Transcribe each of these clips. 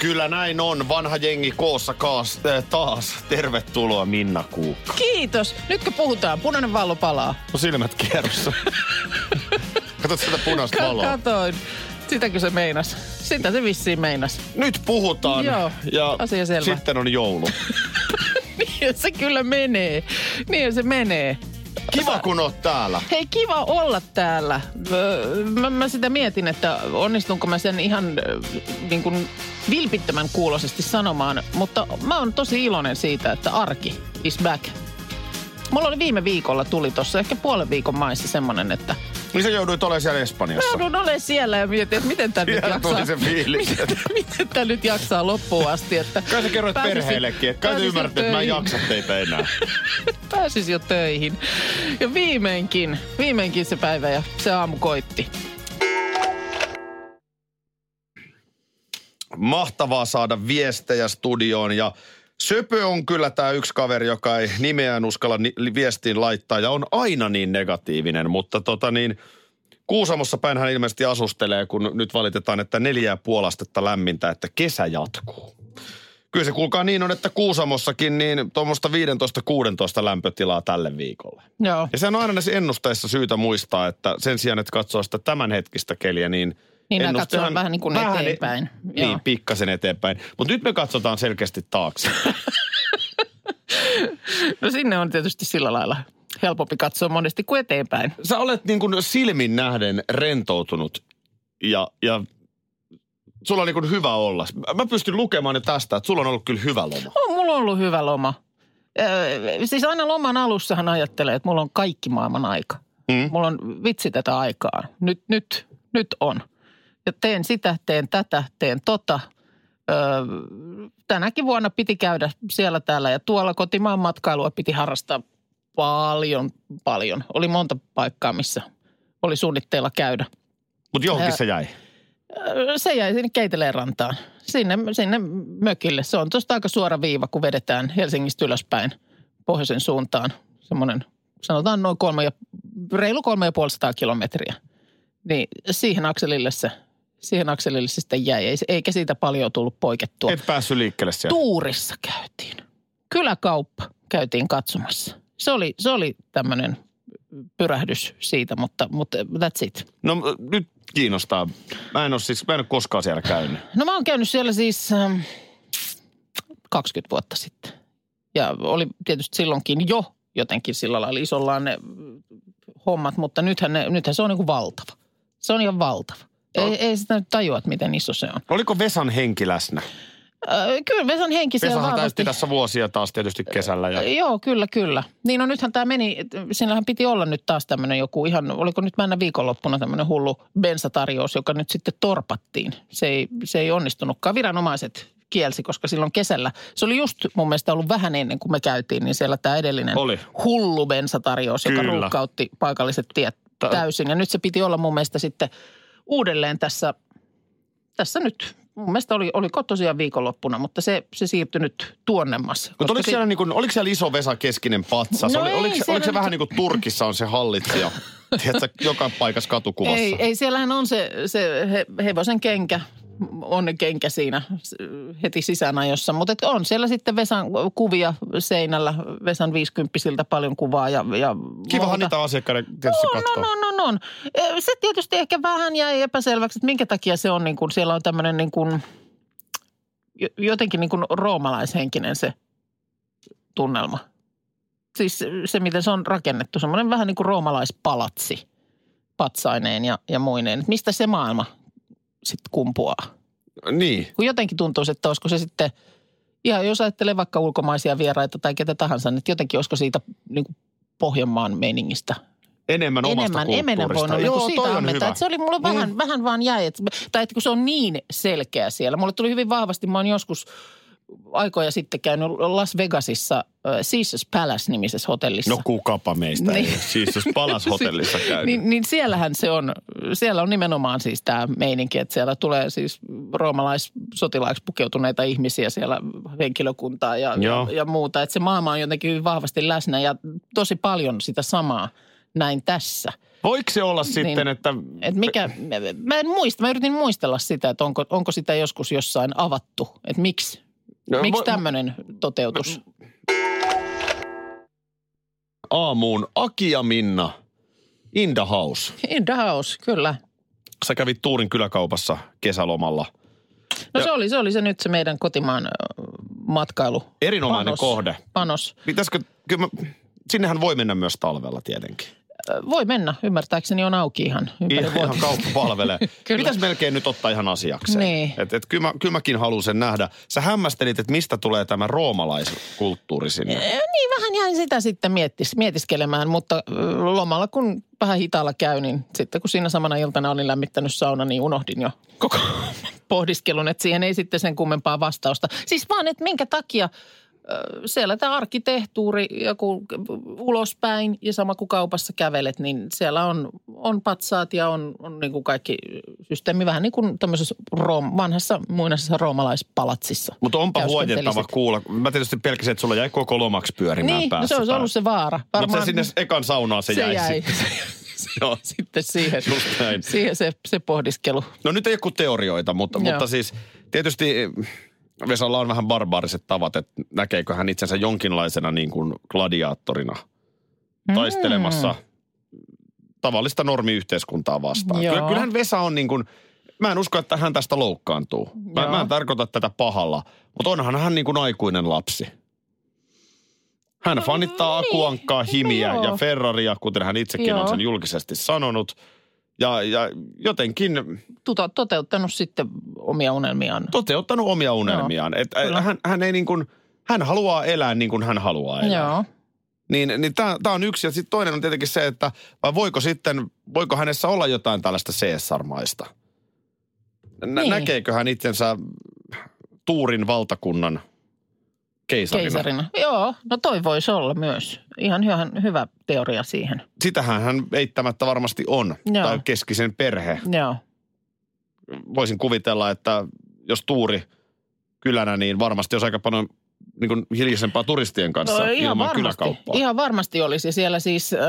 Kyllä näin on. Vanha jengi koossa kaas, äh, taas. Tervetuloa Minna Kuukka. Kiitos. Nytkö puhutaan? Punainen vallo palaa. No silmät kierrossa. Katsot sitä punaista Ka- valoa. katoin. Sitäkö se meinas? Sitä se vissiin meinas. Nyt puhutaan. Joo, ja asia selvä. sitten on joulu. Niin se kyllä menee. Niin se menee. Kiva kun oot täällä. Hei, kiva olla täällä. Mä, mä sitä mietin, että onnistunko mä sen ihan niin kuin vilpittömän kuulosesti sanomaan, mutta mä oon tosi iloinen siitä, että arki is back. Mulla oli viime viikolla tuli tuossa ehkä puolen viikon maissa semmonen, että Niin sä jouduit olemaan siellä mä Espanjassa. joudun olemaan siellä ja mietin, että miten tämä nyt jaksaa. tuli se fiilis. Miten, miten tämä nyt jaksaa loppuun asti. Että Kai sä kerroit pääsisin- perheellekin, että kai te ymmärrätte, että mä en jaksa teitä enää. Pääsis jo töihin. Ja viimeinkin, viimeinkin se päivä ja se aamu koitti. Mahtavaa saada viestejä studioon ja Söpö on kyllä tämä yksi kaveri, joka ei nimeään uskalla ni- viestiin laittaa ja on aina niin negatiivinen, mutta tota niin, Kuusamossa päin hän ilmeisesti asustelee, kun nyt valitetaan, että neljä ja puoli astetta lämmintä, että kesä jatkuu. Kyllä se kuulkaa niin on, että Kuusamossakin niin tuommoista 15-16 lämpötilaa tälle viikolle. Joo. Ja se on aina näissä ennusteissa syytä muistaa, että sen sijaan, että katsoo sitä tämänhetkistä keliä, niin Niin ennustehan- katsoo vähän niin kuin vähän e- eteenpäin. Joo. Niin, pikkasen eteenpäin. Mutta nyt me katsotaan selkeästi taakse. No sinne on tietysti sillä lailla helpompi katsoa monesti kuin eteenpäin. Sä olet niin kuin silmin nähden rentoutunut ja, ja sulla on niin kuin hyvä olla. Mä pystyn lukemaan jo tästä, että sulla on ollut kyllä hyvä loma. On mulla ollut hyvä loma. Öö, siis aina loman alussahan ajattelee, että mulla on kaikki maailman aika. Mm. Mulla on vitsi tätä aikaa. Nyt, nyt, nyt on. Ja teen sitä, teen tätä, teen tota. Öö, tänäkin vuonna piti käydä siellä täällä ja tuolla kotimaan matkailua piti harrastaa paljon, paljon. Oli monta paikkaa, missä oli suunnitteilla käydä. Mutta johonkin Ää, se jäi. Öö, Se jäi sinne Keiteleen rantaan, sinne, sinne mökille. Se on tuosta aika suora viiva, kun vedetään Helsingistä ylöspäin pohjoisen suuntaan. Semmoinen, sanotaan noin kolme ja, reilu kolme ja puolisataa kilometriä. Niin siihen akselille se, siihen akselille se sitten jäi, Ei, eikä siitä paljon tullut poikettua. Et päässyt liikkeelle siellä. Tuurissa käytiin. Kyläkauppa käytiin katsomassa. Se oli, se oli tämmöinen pyrähdys siitä, mutta, mutta that's it. No nyt kiinnostaa. Mä en ole siis, mä en ole koskaan siellä käynyt. No mä oon käynyt siellä siis ähm, 20 vuotta sitten. Ja oli tietysti silloinkin jo jotenkin sillä lailla isollaan ne mm, hommat, mutta nythän, ne, nythän se on niin kuin valtava. Se on ihan valtava. Ei, ei sitä nyt tajua, että miten iso se on. Oliko Vesan henki läsnä? Kyllä Vesan henki siellä Vesahan vahvasti. täytti tässä vuosia taas tietysti kesällä. Ja... Joo, kyllä, kyllä. Niin no nythän tämä meni, siinähän piti olla nyt taas tämmöinen joku ihan, oliko nyt mennä viikonloppuna tämmöinen hullu bensatarjous, joka nyt sitten torpattiin. Se ei, se ei onnistunutkaan. Viranomaiset kielsi, koska silloin kesällä, se oli just mun mielestä ollut vähän ennen kuin me käytiin, niin siellä tämä edellinen Oli. hullu bensatarjous, joka Kyllä. ruuhkautti paikalliset tiet täysin. Ja nyt se piti olla mun mielestä sitten uudelleen tässä, tässä nyt, mun mielestä oli, oliko tosiaan viikonloppuna, mutta se, se siirtyi nyt tuonnemmas. Mutta oliko se- siellä, niin kuin, oliko siellä iso Vesa keskinen patsas? No oli, ei, oliko, siellä oliko se nyt- vähän niin kuin Turkissa on se hallitsija? Tiedätkö, joka paikassa katukuvassa. Ei, ei, siellähän on se, se he, hevosen kenkä, on kenkä siinä heti sisäänajossa. Mutta et on siellä sitten Vesan kuvia seinällä, Vesan 50 paljon kuvaa ja, ja Kivahan muuta. niitä asiakkaiden tietysti on, katsoa. on, on, on. E, Se tietysti ehkä vähän jäi epäselväksi, että minkä takia se on niin kuin, siellä on tämmöinen niin kuin, jo- jotenkin niin kuin roomalaishenkinen se tunnelma. Siis se, miten se on rakennettu, semmoinen vähän niin kuin roomalaispalatsi patsaineen ja, ja muineen. Että mistä se maailma sitten kumpuaa? Niin. Kun jotenkin tuntuu, että olisiko se sitten, ihan jos ajattelee vaikka ulkomaisia vieraita tai ketä tahansa, niin että jotenkin olisiko siitä niin kuin Pohjanmaan meiningistä enemmän omasta enemmän, kulttuurista. enemmän voinut niin Joo, kuin siitä toi on hyvä. Että se oli mulle vähän, Mm. vähän vaan jäi, että, tai että kun se on niin selkeä siellä. Mulle tuli hyvin vahvasti, mä oon joskus aikoja sitten käynyt Las Vegasissa äh, Caesars Palace-nimisessä hotellissa. No kukapa meistä Niin. ei. Siis jos palas hotellissa käynyt. Niin, niin siellähän se on, siellä on nimenomaan siis tämä meininki, että siellä tulee siis roomalaissotilaiksi pukeutuneita ihmisiä siellä henkilökuntaa ja, Joo. ja, ja muuta. Että se maailma on jotenkin hyvin vahvasti läsnä ja tosi paljon sitä samaa näin tässä. Voiko se olla sitten, Niin. että... Et mikä, mä en muista, mä yritin muistella sitä, että onko, onko sitä joskus jossain avattu, että miksi, No, miksi tämmöinen toteutus. Aamuun Aki ja Minna, in the house. In the house, kyllä. Sä kävit Tuurin kyläkaupassa kesälomalla. No Ja- se oli, se oli se nyt se meidän kotimaan matkailu. Erinomainen panos, kohde. Panos. Pitäisikö, kyllä mä, sinnehän voi mennä myös talvella tietenkin. Voi mennä, ymmärtääkseni on auki ihan ympäri Ihan, ihan kauppa palvelee. Kyllä. Pitäisi melkein nyt ottaa ihan asiakseen. Niin. Et, et, kyllä, mä, kyllä mäkin haluan sen nähdä. Sä hämmästelit, että mistä tulee tämä roomalaiskulttuuri sinne. Eh, Niin vähän jäin sitä sitten miettis, mietiskelemään, mutta lomalla kun vähän hitaalla käy, niin sitten kun siinä samana iltana olin lämmittänyt sauna, niin unohdin jo koko pohdiskelun, että siihen ei sitten sen kummempaa vastausta. Siis vaan, että minkä takia siellä tämä arkkitehtuuri, joku ulospäin ja sama kuin kaupassa kävelet, niin siellä on, on patsaat ja on, on niin kuin kaikki systeemi vähän niin kuin tämmöisessä room, vanhassa muinaisessa roomalaispalatsissa. Mutta onpa huojentava kuulla. Mä tietysti pelkäsin, että sulla jäi koko lomaksi pyörimään Niin, no päässä. se olisi ollut se vaara. Mutta se sinne ekan saunaan se, se jäi. jäi. sitten. Joo. sitten siihen, siihen se, se pohdiskelu. No nyt ei ole kuin teorioita, mutta, Joo. mutta siis tietysti Vesalla on vähän barbaariset tavat, että näkeekö hän itsensä jonkinlaisena niin kuin gladiaattorina taistelemassa tavallista normiyhteiskuntaa vastaan. Joo. Kyllä, kyllähän Vesa on niin kuin, mä en usko, että hän tästä loukkaantuu. Mä, Joo. mä en tarkoita tätä pahalla, mutta onhan hän niin kuin aikuinen lapsi. Hän fanittaa niin. Akuankkaa, Himiä No joo. ja Ferraria, kuten hän itsekin on Joo. sen julkisesti sanonut. Ja, ja jotenkin Tuta, toteuttanut sitten omia unelmiaan. toteuttanut omia unelmiaan. Et, ä, Kyllä. hän, hän, ei niin kuin, hän haluaa elää niin kuin hän haluaa elää. Joo. Niin, niin tämä on yksi. Ja sitten toinen on tietenkin se, että vai voiko sitten, voiko hänessä olla jotain tällaista Caesar-maista? Nä, Niin. Näkeekö hän itsensä Tuurin valtakunnan keisarina? Keisarina. Joo, no toi voisi olla myös. Ihan hyvä, hyvä teoria siihen. Sitähän hän eittämättä varmasti on. Joo. Tai keskisen perhe. Joo. Voisin kuvitella, että jos Tuuri kylänä, niin varmasti olisi aika paljon niin kuin hiljaisempaa turistien kanssa No, ilman kyläkauppaa. Ihan varmasti olisi. Siellä siis äh,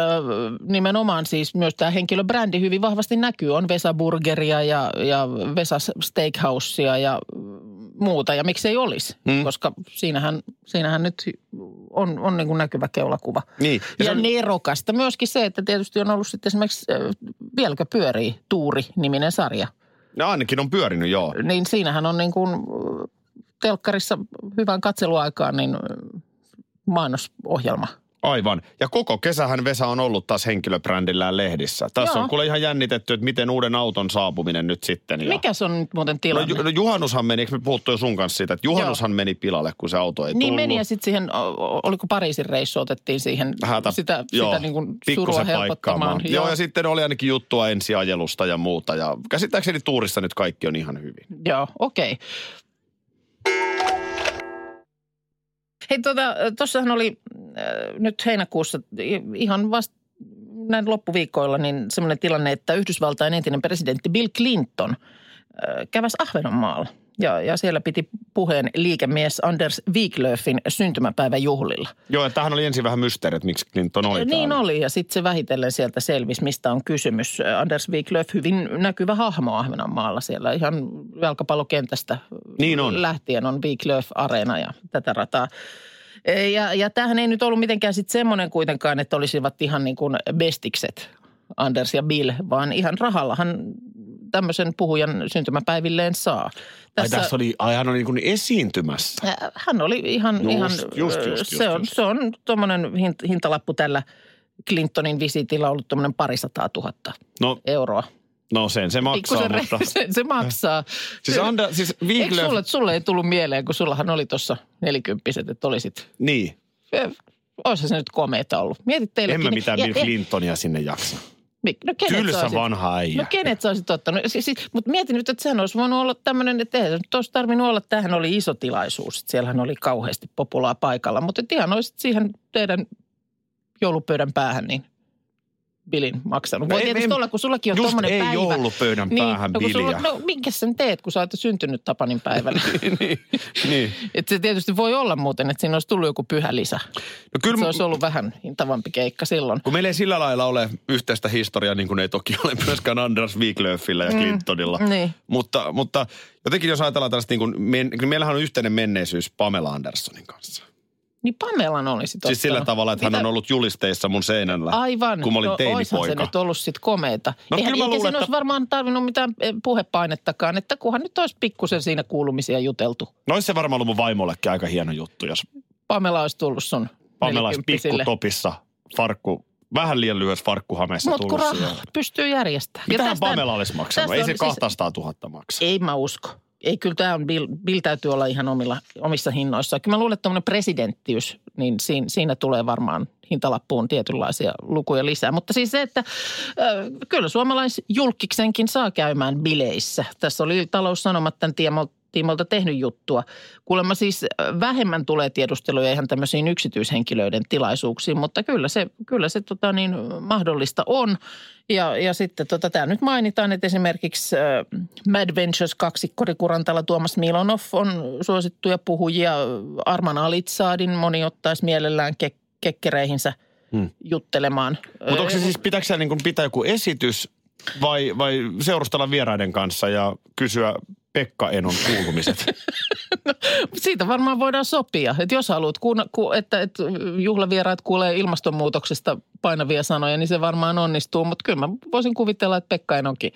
nimenomaan siis myös tämä henkilöbrändi hyvin vahvasti näkyy. On Vesa Burgeria ja, ja Vesa Steakhousea ja muuta. Ja miksei olisi, Mm. koska siinähän, siinähän nyt on, on niin kuin näkyvä keulakuva. Niin. Ja, ja on- nerokasta myöskin se, että tietysti on ollut sitten esimerkiksi äh, Vieläkö pyörii Tuuri-niminen sarja. No ainakin on pyörinyt, joo. Niin siinähän on niin kuin telkkarissa hyvän katseluaikaan niin mainosohjelma. Aivan. Ja koko kesähän Vesa on ollut taas henkilöbrändillään lehdissä. Tässä Joo. on kuule ihan jännitetty, että miten uuden auton saapuminen nyt sitten. Ja... Mikä se on nyt muuten No, tilanne? ju- no juhannushan meni, eikö me puhuttu jo sun kanssa siitä, että juhannushan meni pilalle, kun se auto ei niin tullut. meni ja sitten siihen, oliko Pariisin reissu, otettiin siihen Hätä, sitä, joo, sitä niin kuin surua helpottamaan. paikkaamaan. Joo, ja sitten oli ainakin juttua ensiajelusta ja muuta. Ja käsittääkseni tuurissa nyt kaikki on ihan hyvin. Joo, okei. Hei, tuota, tuossahan oli äh, nyt heinäkuussa ihan vasta näin loppuviikkoilla niin semmoinen tilanne, että Yhdysvaltain entinen presidentti Bill Clinton äh, käväsi Ahvenanmaalla. Ja, ja siellä piti puheen liikemies Anders Wiglöfin syntymäpäivän juhlilla. Joo, ja tämähän oli ensin vähän mysteeri, että miksi Clinton oli Niin täällä. oli, ja sitten se vähitellen sieltä selvisi, mistä on kysymys. Anders Wiglöf, hyvin näkyvä hahmo Ahvenanmaalla siellä, ihan jalkapallokentästä Niin on. lähtien on Wiglöf-areena ja tätä rataa. E, Ja, ja tämähän ei nyt ollut mitenkään sitten semmoinen kuitenkaan, että olisivat ihan niin kuin bestikset, Anders ja Bill, vaan ihan rahallahan tämmöisen puhujan syntymäpäivilleen saa. Ai tässä oli, ai hän oli niin kuin esiintymässä. Äh, Hän oli ihan, Just, ihan just, äh, just, se, just, on, just. se on tuommoinen hint- hintalappu tällä Clintonin visiitillä ollut tuommoinen parisataa tuhatta No, euroa. no sen se maksaa, Pikkusen mutta... se, se maksaa. Siis, Ander, siis Eikö Wiglöf, sulle, sulle ei tullut mieleen, kun sullahan oli tuossa nelikymppiset, että olisit niin. eh, Olisihan se nyt komeeta ollut. Mietit teille. En mä mitään Bill Clintonia sinne jaksa. No kenet Tylsä olisit- vanha äijä. No kenet sä olisit ottanut? Siis, siis, mutta mietin nyt, että sehän olisi voinut olla tämmöinen, että eihän se nyt olisi tarvinnut olla. Tämähän oli iso tilaisuus. että Siellähän oli kauheasti populaa paikalla. Mutta ihan olisit siihen teidän joulupöydän päähän niin bilin maksanut. Voi tietysti ei- olla, kun sullakin on Just tommonen ei päivä. joulupöydän päähän no, biliä. no minkä sen teet, kun sä oot syntynyt Tapanin päivällä? niin, niin. Et se tietysti voi olla muuten, että siinä olisi tullut joku pyhä lisä. No kyllä Se olisi ollut vähän hintavampi keikka silloin. Kun meillä ei sillä lailla ole yhteistä historiaa, niin kuin ei toki ole myöskään Anders Wiglöfillä ja Clintonilla. Niin. Mutta, mutta jotenkin jos ajatellaan tällaista, niin kuin, kyllä meillähän on yhteinen menneisyys Pamela Andersonin kanssa. Niin Pamelan olisi Siis sillä tavalla, että hän on ollut julisteissa mun seinällä, Aivan. kun mä olin no, oishan se teinipoika. nyt ollut sit komeita. No Eihän, kyllä mä luulen, siinä olisi että- varmaan tarvinnut mitään eh, puhepainettakaan, että kunhan nyt olisi pikkusen siinä kuulumisia juteltu. No olisi se varmaan ollut mun vaimollekin aika hieno juttu, jos Pamela olisi tullut sun Pamela olisi pikkutopissa, farkku, vähän liian lyhyessä farkkuhameessa Mutta kun tullut siihen. pystyy järjestämään. Mitähän Pamela olisi maksanut? Ei se siis- 200 000 maksa. Ei mä usko. Ei, kyllä tämä on, Bill, Bill täytyy olla ihan omilla, omissa hinnoissaan. Kyllä mä luulen, että tuommoinen presidenttiys, niin siinä, siinä tulee varmaan hintalappuun tietynlaisia lukuja lisää. Mutta siis se, että äh, kyllä suomalaisjulkiksenkin saa käymään bileissä. Tässä oli taloussanomat tämän tiemolta tiimolta tehnyt juttua. Kuulemma siis äh, vähemmän tulee tiedusteluja ihan tämmöisiin yksityishenkilöiden tilaisuuksiin, mutta kyllä se, kyllä se tota niin, mahdollista on. Ja, ja sitten tota, tämä nyt mainitaan, että esimerkiksi äh, Mad Ventures kaksikko Riku Rantala, Tuomas Milonov on suosittuja puhujia. Arman Alitsaadin moni ottaisi mielellään ke- kekkereihinsä Hmm. juttelemaan. Mutta onko se siis, pitääkö niin pitää joku esitys vai, vai seurustella vieraiden kanssa ja kysyä Pekka Enon kuulumiset? Siitä varmaan voidaan sopia. Että jos haluat, kuuna, ku, että, että juhlavieraat kuulee ilmastonmuutoksesta painavia sanoja, niin se varmaan onnistuu. Mutta kyllä mä voisin kuvitella, että Pekka Enonkin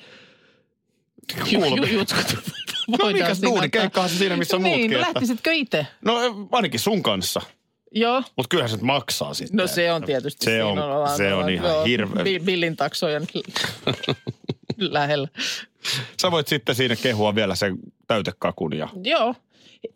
ju, ju, No mikäs duuni, keikkahan se siinä, missä Niin, muutkin. no että- lähtisitkö itse? No ainakin sun kanssa. Joo. Mutta kyllähän se maksaa sitten. No se on tietysti. Se on, ollaan- se on ihan hirveä. Bi- Billin taksojen lähellä. Sä voit sitten siinä kehua vielä sen täytekakun ja... Joo.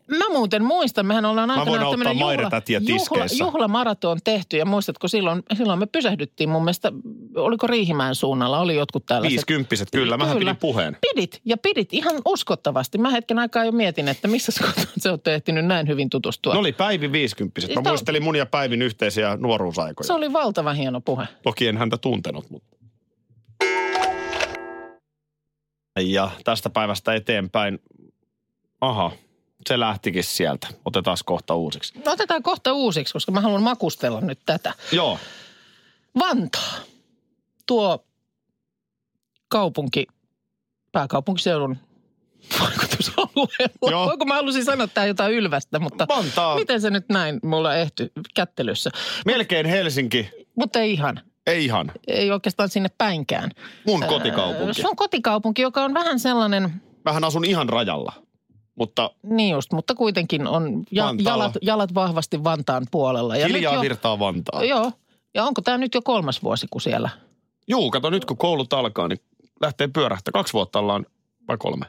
Mä muuten muistan, mehän ollaan tämmönen Maire-tätiä juhla, tiskeissä. juhlamaraton tehty ja muistatko silloin, silloin me pysähdyttiin mun mielestä, oliko Riihimäen suunnalla, oli jotkut tällaiset. Viisikymppiset, kyllä. Mähän Kyllä. pidin puheen. Pidit ja pidit ihan uskottavasti. Mä hetken aikaa jo mietin, että missä se on ehtinyt näin hyvin tutustua. Ne oli Päivin viisikymppiset. Mä Sitä- muistelin mun ja Päivin yhteisiä nuoruusaikoja. Se oli valtavan hieno puhe. Toki en häntä tuntenut, mutta... Ja tästä päivästä eteenpäin, aha, se lähtikin sieltä. Otetaan kohta uusiksi. No otetaan kohta uusiksi, koska mä haluan makustella nyt tätä. Joo, Vantaa. Tuo kaupunki, pääkaupunkiseudun vaikutusalueella. Joo. Voiko mä halusin sanoa tää jotain ylvästä, mutta Vantaa, miten se nyt näin mulla ehty kättelyssä? melkein Helsinki, Mutta ei ihan. Ei ihan, Ei oikeastaan sinne päinkään. mun kotikaupunki. Se on kotikaupunki, joka on vähän sellainen, Mähän asun ihan rajalla, mutta niin just, mutta kuitenkin on ja, jalat, jalat vahvasti Vantaan puolella. Ja nyt hiljaa jo, virtaa Vantaa. Joo. Ja onko tämä nyt jo kolmas vuosi, kun siellä? Juu, kato nyt kun koulut alkaa, niin lähtee pyörähtää. Kaksi vuotta ollaan, vai kolme?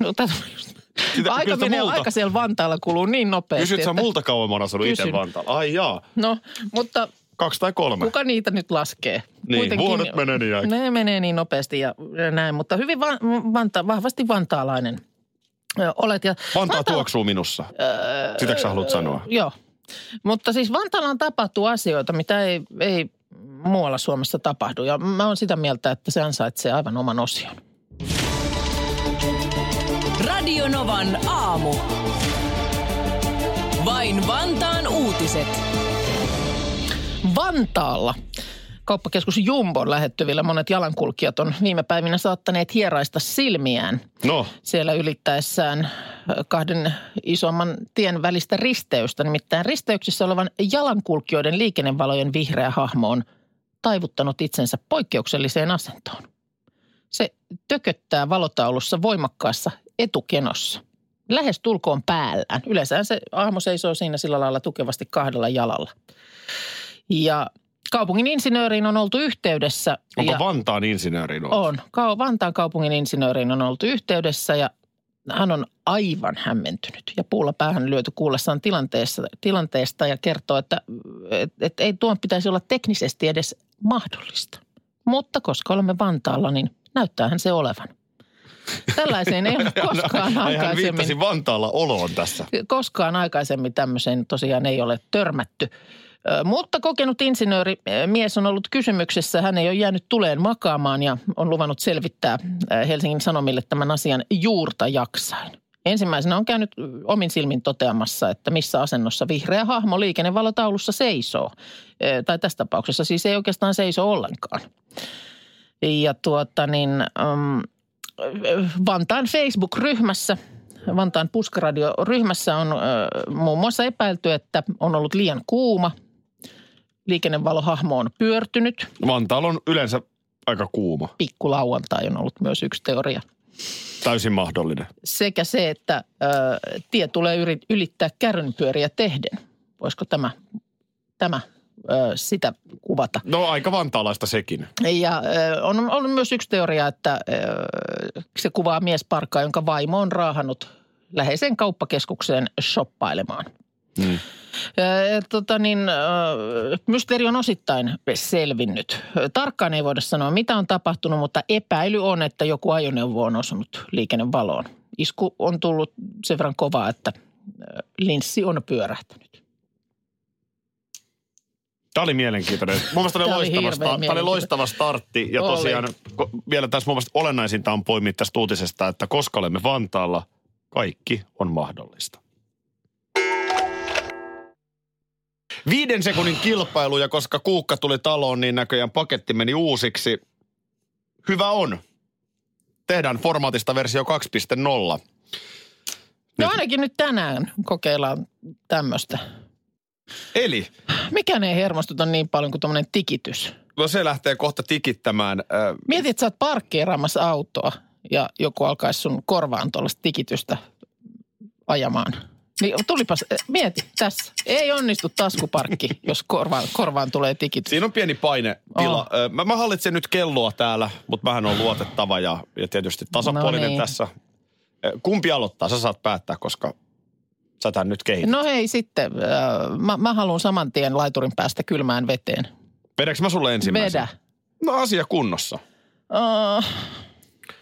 No, tätä just... Sitä- aika sä menee, multa- aika siellä Vantaalla kuluu niin nopeasti. Kysyt sä että- multa kauan mä oon asunut itse. Vantaalla? Ai jaa, No, mutta kaksi tai kolme. kuka niitä nyt laskee? Niin, vuodet menee niin äkkiä. Ne menee niin nopeasti ja näin, mutta hyvin va- vanta, vahvasti vantaalainen olet. Ja Vantaa Vanta- tuoksuu minussa. Sitäkö sä haluat sanoa? Joo, mutta siis Vantaalla tapahtuu asioita, mitä ei, ei muualla Suomessa tapahdu. Ja mä oon sitä mieltä, että se ansaitsee aivan oman osion. Radio Novan aamu. Vain Vantaan uutiset. Vantaalla kauppakeskus Jumbon lähettyvillä monet jalankulkijat on viime päivinä saattaneet hieraista silmiään No, siellä ylittäessään kahden isomman tien välistä risteystä. Nimittäin risteyksissä olevan jalankulkijoiden liikennevalojen vihreä hahmo on taivuttanut itsensä poikkeukselliseen asentoon. Se tököttää valotaulussa voimakkaassa etukenossa. Lähes tulkoon päällään. Yleensä se hahmo seisoo siinä sillä lailla tukevasti kahdella jalalla. Ja kaupungin insinööriin on oltu yhteydessä. onko ja Vantaan insinööri ollut? on. Ka- Vantaan kaupungin insinööriin on oltu yhteydessä ja hän on aivan hämmentynyt ja puulla päähän lyöty kuullessaan tilanteesta, tilanteesta ja kertoo, että et, et ei tuon pitäisi olla teknisesti edes mahdollista. Mutta koska olemme Vantaalla, niin näyttäähän se olevan. Tällaiseen ei ole koskaan hän viittasi aikaisemmin, Vantaalla oloon tässä. koskaan aikaisemmin tämmöiseen tosiaan ei ole törmätty. Mutta kokenut insinööri mies on ollut kysymyksessä. Hän ei ole jäänyt tuleen makaamaan ja on luvannut selvittää Helsingin Sanomille tämän asian juurta jaksain. Ensimmäisenä on käynyt omin silmin toteamassa, että missä asennossa vihreä hahmo liikennevalotaulussa seisoo. Tai tässä tapauksessa siis ei oikeastaan seiso ollenkaan. Ja tuota niin, um, Vantaan Facebook-ryhmässä, Vantaan puskaradio-ryhmässä on ö, muun muassa epäilty, että on ollut liian kuuma. Liikennevalohahmo on pyörtynyt. Vantaalla on yleensä aika kuuma. Pikkulauantai on ollut myös yksi teoria. Täysin mahdollinen. Sekä se, että ö, tie tulee ylittää kärrynpyöriä tehden. Voisiko tämä, tämä ö, sitä kuvata? No aika vantaalaista sekin. Ja ö, on, on myös yksi teoria, että ö, se kuvaa miesparkkaa, jonka vaimo on raahannut läheiseen kauppakeskukseen shoppailemaan. Mm. Tota niin, mysteeri on osittain selvinnyt. Tarkkaan ei voida sanoa, mitä on tapahtunut, mutta epäily on, että joku ajoneuvo on osunut liikennevaloon. Isku on tullut sen verran kovaa, että linssi on pyörähtänyt. Tämä oli mielenkiintoinen. Mun mielestä tämä oli, loistava, sta- tämä oli loistava startti. Ja Oli. tosiaan vielä tässä mun mielestä olennaisinta on poimia tästä uutisesta, että koska olemme Vantaalla, kaikki on mahdollista. Viiden sekunnin kilpailu ja koska Kuukka tuli taloon, niin näköjään paketti meni uusiksi. Hyvä on. Tehdään formaatista versio 2.0. No ainakin nyt tänään kokeillaan tämmöistä. Eli Mikään ei hermostuta niin paljon kuin tuommoinen tikitys. no se lähtee kohta tikittämään. Mietit, että sä oot parkkeeraamassa autoa ja joku alkaisi sun korvaan tuollaista tikitystä ajamaan. Niin tulipas, eh, mieti tässä. Ei onnistu taskuparkki, jos korvaan, korvaan tulee tikitys. Siinä on pieni painetila. Oh. Oh. Mä, mä hallitsen nyt kelloa täällä, mutta mähän on luotettava ja, ja tietysti tasapuolinen No niin. tässä. Ö, Kumpi aloittaa? Sä saat päättää, koska sä tämän nyt kehität. No. Hei sitten, mä, mä haluan saman tien laiturin päästä kylmään veteen. Vedäks mä sulle ensimmäisen? Vedä. No asia kunnossa. Uh,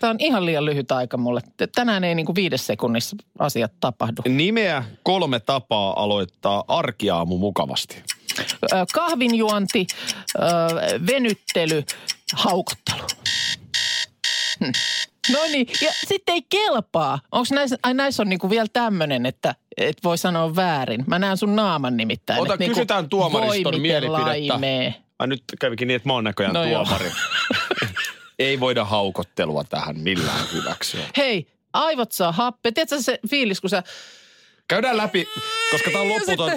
Tämä on ihan liian lyhyt aika mulle. Tänään ei niin kuin viides sekunnissa asiat tapahdu. Nimeä kolme tapaa aloittaa arkiaamu mukavasti. Kahvinjuonti, venyttely, haukottelu. Hm. No niin, ja sitten ei kelpaa. Onko näissä, ai näissä on niinku vielä tämmöinen, että et voi sanoa väärin. Mä näen sun naaman nimittäin. Ota, niinku, kysytään tuomariston voi miten mielipidettä. laimee. Ai nyt kävikin niin, että mä oon näköjään No tuomari. Ei voida haukottelua tähän millään hyväksyä. Hei, aivot saa happea. Tiedätkö se fiilis, kun sä... Käydään läpi, koska tää on lopputon.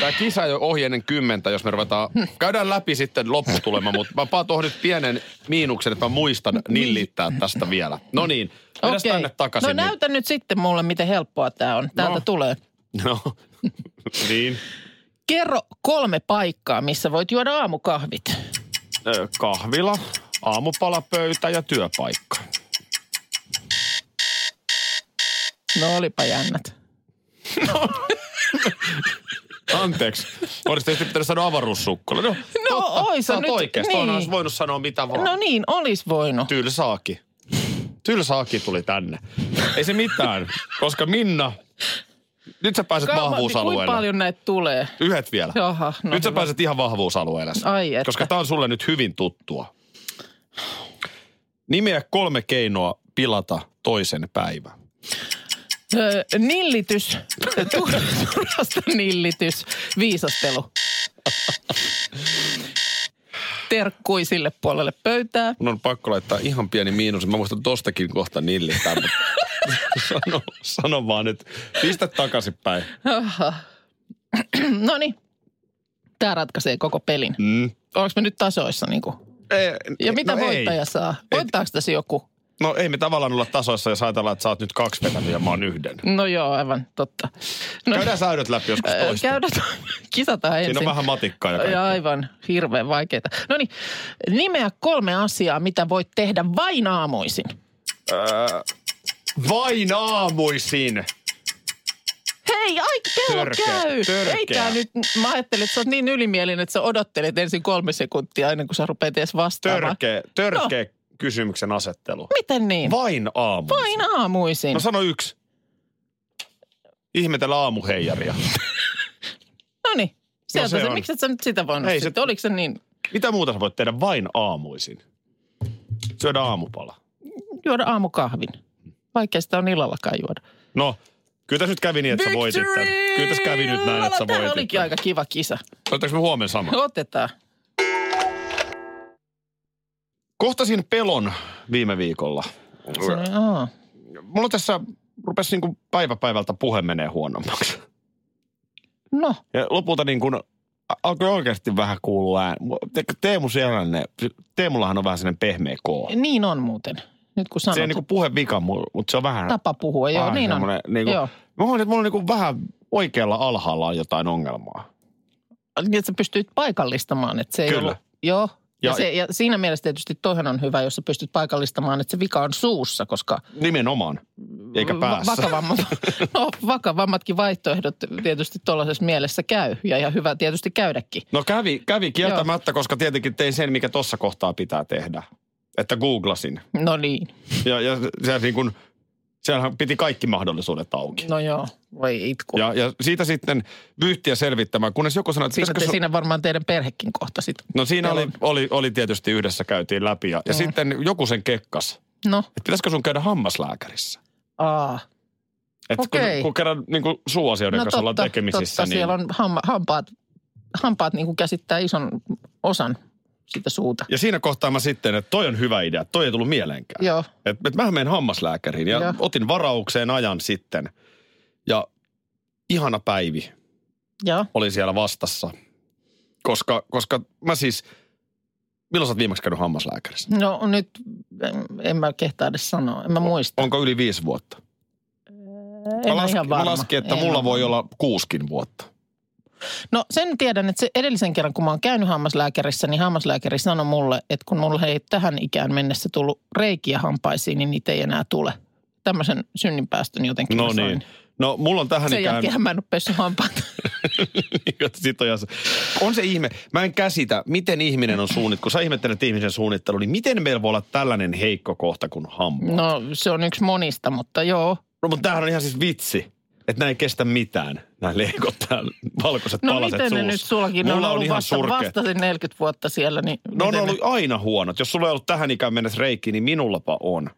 Tämä kisa ei ole ohi ennen kymmentä, jos me ruvetaan. Käydään läpi sitten lopputulema, mutta mä paan tuohon nyt pienen miinuksen, että mä muistan nillittää tästä vielä. No niin, Okei. tänne takaisin. No näytä nyt sitten mulle, miten helppoa tämä on. Täältä No. tulee. Niin. No, niin. Kerro kolme paikkaa, missä voit juoda aamukahvit. Kahvila, aamupalapöytä ja työpaikka. No olipa jännät. Anteeksi. Olisi tietysti pitänyt sanoa avaruussukkola. No, No, totta. ois nyt- oikeassa. niin. Olisi voinut sanoa mitä vaan. No niin, olis voinut. Tylsä Aki tuli tänne. Ei se mitään, koska Minna, nyt sä pääset Kauan- vahvuusalueelle. Kuinka paljon näitä tulee? Yhdet vielä. Jaha, no nyt sä hyvä. pääset ihan vahvuusalueelle. Ai että. Koska tää on sulle nyt hyvin tuttua. Nimeä kolme keinoa pilata toisen päivä. Öö, nillitys, Tur- turhasta nillitys, viisastelu. Terkkui sille puolelle pöytää. Mun on pakko laittaa ihan pieni miinus. Mä muistan tostakin kohta nillittää, mutta sano, sano vaan nyt. Pistä takaisinpäin. No niin, tämä ratkaisee koko pelin. Mm. Oliko me nyt tasoissa niin kuin? Ei, Ja mitä no voittaja ei. saa? Voittaako tässä joku? No ei me tavallaan olla tasoissa, jos ajatellaan, että sä oot nyt kaksi vetänyt ja mä oon yhden. No joo, aivan totta. No, Käydään säädöt läpi joskus toista. käydään, kisataan ensin. Siinä on vähän matikkaa Ja kaikkea. aivan hirveän vaikeita. No niin, nimeä kolme asiaa, mitä voit tehdä vain aamuisin. Öö, Vain aamuisin. Hei, ai kello Törkeä, käy. törkeä. Ei tää nyt, mä ajattelin, että sä oot niin ylimielinen, että sä odottelet ensin kolme sekuntia ennen kuin sä rupeat edes vastaamaan. Törkeä, törkeä kysymyksen asettelu. Miten niin? Vain aamuisin. Vain aamuisin. No sano yksi. Ihmetellä aamuheijaria. No niin. Sieltä se se, on. miksi et sä nyt sitä voinut Ei se- sitten? Oliko se niin, Mitä muuta sä voit tehdä vain aamuisin? Syödä aamupala. juoda aamukahvin? Vaikea sitä on illallakaan juoda. No, kyllä tässä nyt kävi niin, että sä voitit tämän. Kyllä tässä kävi nyt näin, että sä Tämä voitit olikin tämän. aika kiva kisa. Otetaanko me huomenna sama? Otetaan. Kohtasin pelon viime viikolla. Se. Mulla tässä rupesi niin kuin päivä päivältä puhe menee huonommaksi. No, Ja lopulta niin kuin alkoi oikeasti vähän kuulua ääni. Te- Teemu Selänne, Teemullahan on vähän sellainen pehmeä koo. niin on muuten. Nyt kun sanot, Se ei niin kuin puhe vika, mutta se on vähän... tapa puhua. Joo, niin on. Niin kuin, Joo. Mä huomasin, että mulla on niin kuin vähän oikealla alhaalla on jotain ongelmaa. Niin, että sä pystyt paikallistamaan, että se ei Kyllä. ollut... Joo. Ja, Ja- se, ja siinä mielessä tietysti toihan on hyvä, jos sä pystyt paikallistamaan, että se vika on suussa, koska Nimenomaan. Eikä päässä. vakavammat, no, vakavammatkin vaihtoehdot tietysti tuollaisessa mielessä käy. Ja ihan hyvä tietysti käydäkin. No kävi, kävi kieltämättä, koska tietenkin tein sen, mikä tuossa kohtaa pitää tehdä. Että googlasin. No niin, Ja, ja se niin kuin, siellähän piti kaikki mahdollisuudet auki. no joo, voi itku. Ja, ja siitä sitten vyyhtiä selvittämään, kunnes joku sanoi, että siinä, te, sun- siinä varmaan teidän perhekin kohta sitten. No siinä oli, oli, oli tietysti yhdessä käytiin läpi ja, ja Mm. sitten joku sen kekkas, No, että pitäisikö sun käydä hammaslääkärissä. aa. Että Okei. kun, kun kerran niin kuin suuasioiden No kanssa ollaan totta, tekemisissä, totta. niin siellä on hamma, hampaat, hampaat niin kuin käsittää ison osan sitä suuta. Ja siinä kohtaa mä sitten, että toi on hyvä idea, toi ei tullut mieleenkään. Joo, Että et mä menen hammaslääkäriin ja Joo. otin varaukseen ajan sitten. Ja ihana Päivi joo. oli siellä vastassa. Koska, koska mä siis, milloin sä oot viimeksi käynyt hammaslääkärissä? No nyt en, en mä kehtaa edes sanoa, en mä muista. Onko yli viisi vuotta? En mä, laskin, mä laskin, että En mulla voi olla kuuskin vuotta. No sen tiedän, että se edellisen kerran, kun mä oon käynyt hammaslääkärissä, niin hammaslääkäri sanoi mulle, että kun mulla ei tähän ikään mennessä tullut reikiä hampaisiin, niin niitä ei enää tule. Tämmöisen synninpäästön jotenkin No niin. No mulla on tähän Sen ikään... jälkeen mä en ole pessyt hampaat. Sit on, se- on se ihme. Mä en käsitä, miten ihminen on suunnittu. Kun sä ihmettelet ihmisen suunnittelu, niin miten meillä voi olla tällainen heikko kohta kuin hamma? No se on yksi monista, mutta joo. No, mutta tämähän on ihan siis vitsi, että nämä ei kestä mitään. Nämä leikot, tää valkoiset No palaset miten ne suussa. nyt sullakin ne on Mulla ollut ihan vasta, surkea. vasta sen 40 vuotta siellä, niin No on ollut aina huonot. Jos sulla ei ollut tähän ikään mennessä reikki, niin minullapa on.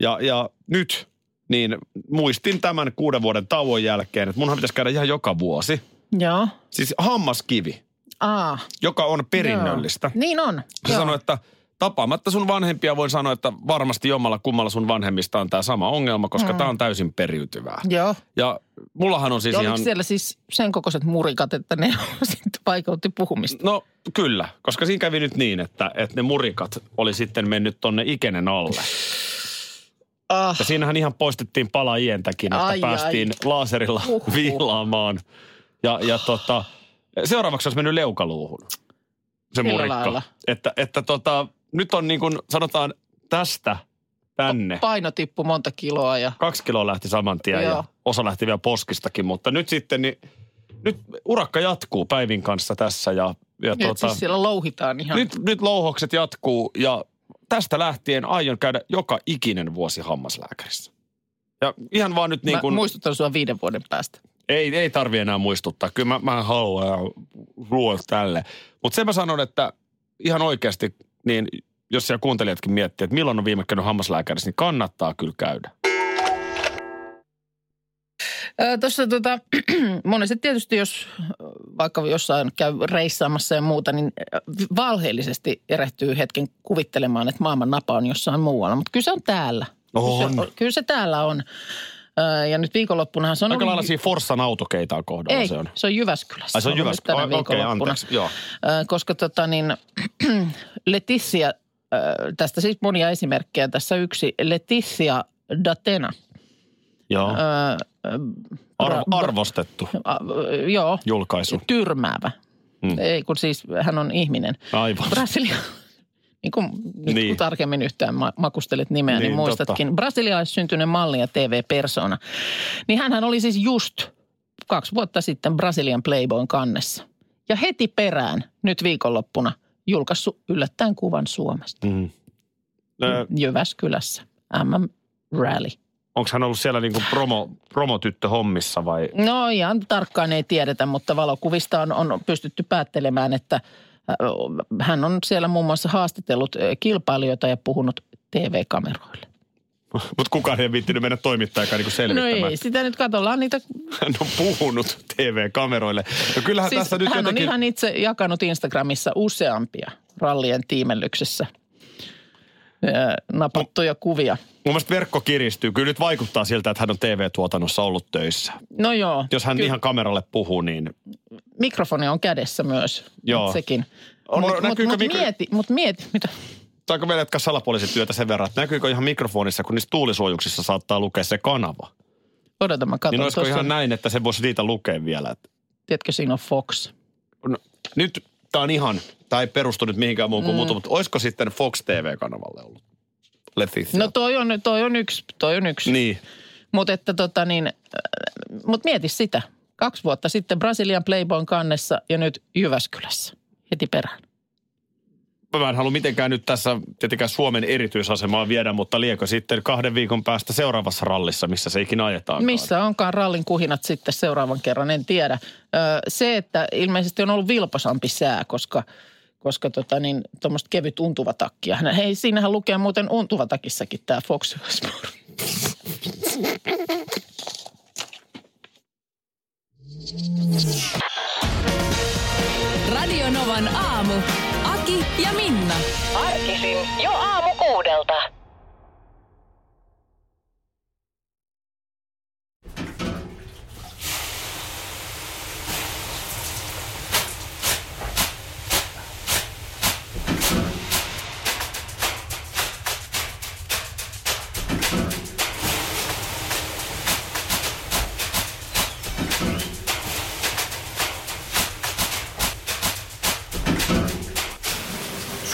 Ja, ja nyt, niin muistin tämän kuuden vuoden tauon jälkeen, että munhan pitäisi käydä ihan joka vuosi. Ne... Joo. Siis hammaskivi, Aa, joka on perinnöllistä. Joo. Niin on. Se sanoi, että tapaamatta sun vanhempia voin sanoa, että varmasti jommalla kummalla sun vanhemmista on tämä sama ongelma, koska mm. tämä on täysin periytyvää. Joo. Ja mullahan on siis Ja ihan... siellä siis sen kokoiset murikat, että ne sitten vaikeutti puhumista? No kyllä, koska siinä kävi nyt niin, että, että ne murikat oli sitten mennyt tonne ikenen alle. Ah, Ja siinähän ihan poistettiin pala ientäkin, että Ai, ai. päästiin laaserilla Huhhuh. viilaamaan. Ja, ja tota, seuraavaksi olisi mennyt leukaluuhun se murikka. Että, että tota, nyt on niin kuin sanotaan tästä tänne. paino tippui monta kiloa ja Kaksi kiloa lähti saman tien ja osa lähti vielä poskistakin, mutta nyt sitten niin, nyt urakka jatkuu Päivin kanssa tässä ja, ja nyt siis siellä louhitaan ihan. nyt, nyt louhokset jatkuu ja tästä lähtien aion käydä joka ikinen vuosi hammaslääkärissä. Ja ihan vaan nyt niin kuin, muistutan sua viiden vuoden päästä. ei, ei tarvi enää muistuttaa. Kyllä mä, mä haluan luo tälle. Mutta sen mä sanon, että ihan oikeasti, niin jos siellä kuuntelijatkin miettii, että milloin on viime käynyt hammaslääkärissä, niin kannattaa kyllä käydä. Tuossa tota, monesti tietysti, jos vaikka jossain käy reissaamassa ja muuta, niin valheellisesti erehtyy hetken kuvittelemaan, että maailman napa on jossain muualla. Mutta kyllä se on täällä. Kyllä On. se, kyllä se täällä on. Ja nyt viikonloppunahan se on Aika lailla siinä Forssan autokeitaan kohdalla Ei, se on. se on Jyväskylässä. Ai se on ollut nyt Jyväskylä. tänä Ai, Okei, viikonloppuna. anteeksi. Joo. Koska tota niin, Leticia, tästä siis monia esimerkkejä. Tässä yksi Leticia Datena. Joo. Arvo, arvostettu joo, julkaisu. tyrmäävä. Mm. Ei, kun siis hän on ihminen. Aivan. Brasilia, Niin kuin nyt Niin. kun tarkemmin yhtään ma- makustelet nimeä, niin, Niin, niin muistatkin. totta. Brasilialaissyntyinen malli ja TV-persona. Niin hänhän oli siis just kaksi vuotta sitten Brasilian Playboyn kannessa. Ja heti perään, nyt viikonloppuna, julkaissut yllättäen kuvan Suomesta. Mm. Ö, Jyväskylässä. MM Rally. Onko hän ollut siellä niinku promo, promotyttö hommissa vai? No ihan tarkkaan ei tiedetä, mutta valokuvista on, on pystytty päättelemään, että hän on siellä muun muassa haastatellut kilpailijoita ja puhunut TV-kameroille. Mutta kukaan ei viittinyt mennä toimittajakaan No selvittämään. ei, sitä nyt katsellaan niitä. Hän on puhunut TV-kameroille. No kyllähän Siis tässä nyt hän jotenkin... on ihan itse jakanut Instagramissa useampia rallien tiimellyksessä napattuja kuvia. Mun mielestä verkko kiristyy. Kyllä nyt vaikuttaa siltä, että hän on TV-tuotannossa ollut töissä. No joo. Jos hän Kyllä ihan kameralle puhuu, niin Mikrofoni on kädessä myös. Joo. Sekin. On- Mutta mut, mut mikro- mieti, mut mieti, mitä? saako meillä jatkaa salapoliisityötä sen verran, että näkyykö ihan mikrofonissa, kun niissä tuulisuojuksissa saattaa lukea se kanava. Odota, mä katson. Niin olisiko ihan on- näin, että se voisi niitä lukea vielä. että- Tiedätkö, siinä on Fox. No, nyt tämä on ihan, ei perustu nyt mihinkään muuhun kuin muuta, mutta olisiko sitten Fox TV-kanavalle ollut? Leticia. No toi on, toi on yksi, toi on yksi. Niin. Mutta että tota niin, äh, mut mieti sitä. Kaksi vuotta sitten Brasilian Playboyn kannessa ja nyt Jyväskylässä heti perään. Mä en halua mitenkään nyt tässä tietenkään Suomen erityisasemaa viedä, mutta liekö sitten kahden viikon päästä seuraavassa rallissa, missä se ikinä ajetaan? Missä onkaan rallin kuhinat sitten seuraavan kerran, en tiedä. Ö, se, että ilmeisesti on ollut vilpasampi sää, koska koska tota niin, tuommoista kevyt untuva takkia. Hei, siinähän lukee muuten untuva takissakin tämä Fox Sport. Radio Novan aamu. Aki ja Minna. Arkisin jo aamu kuudelta.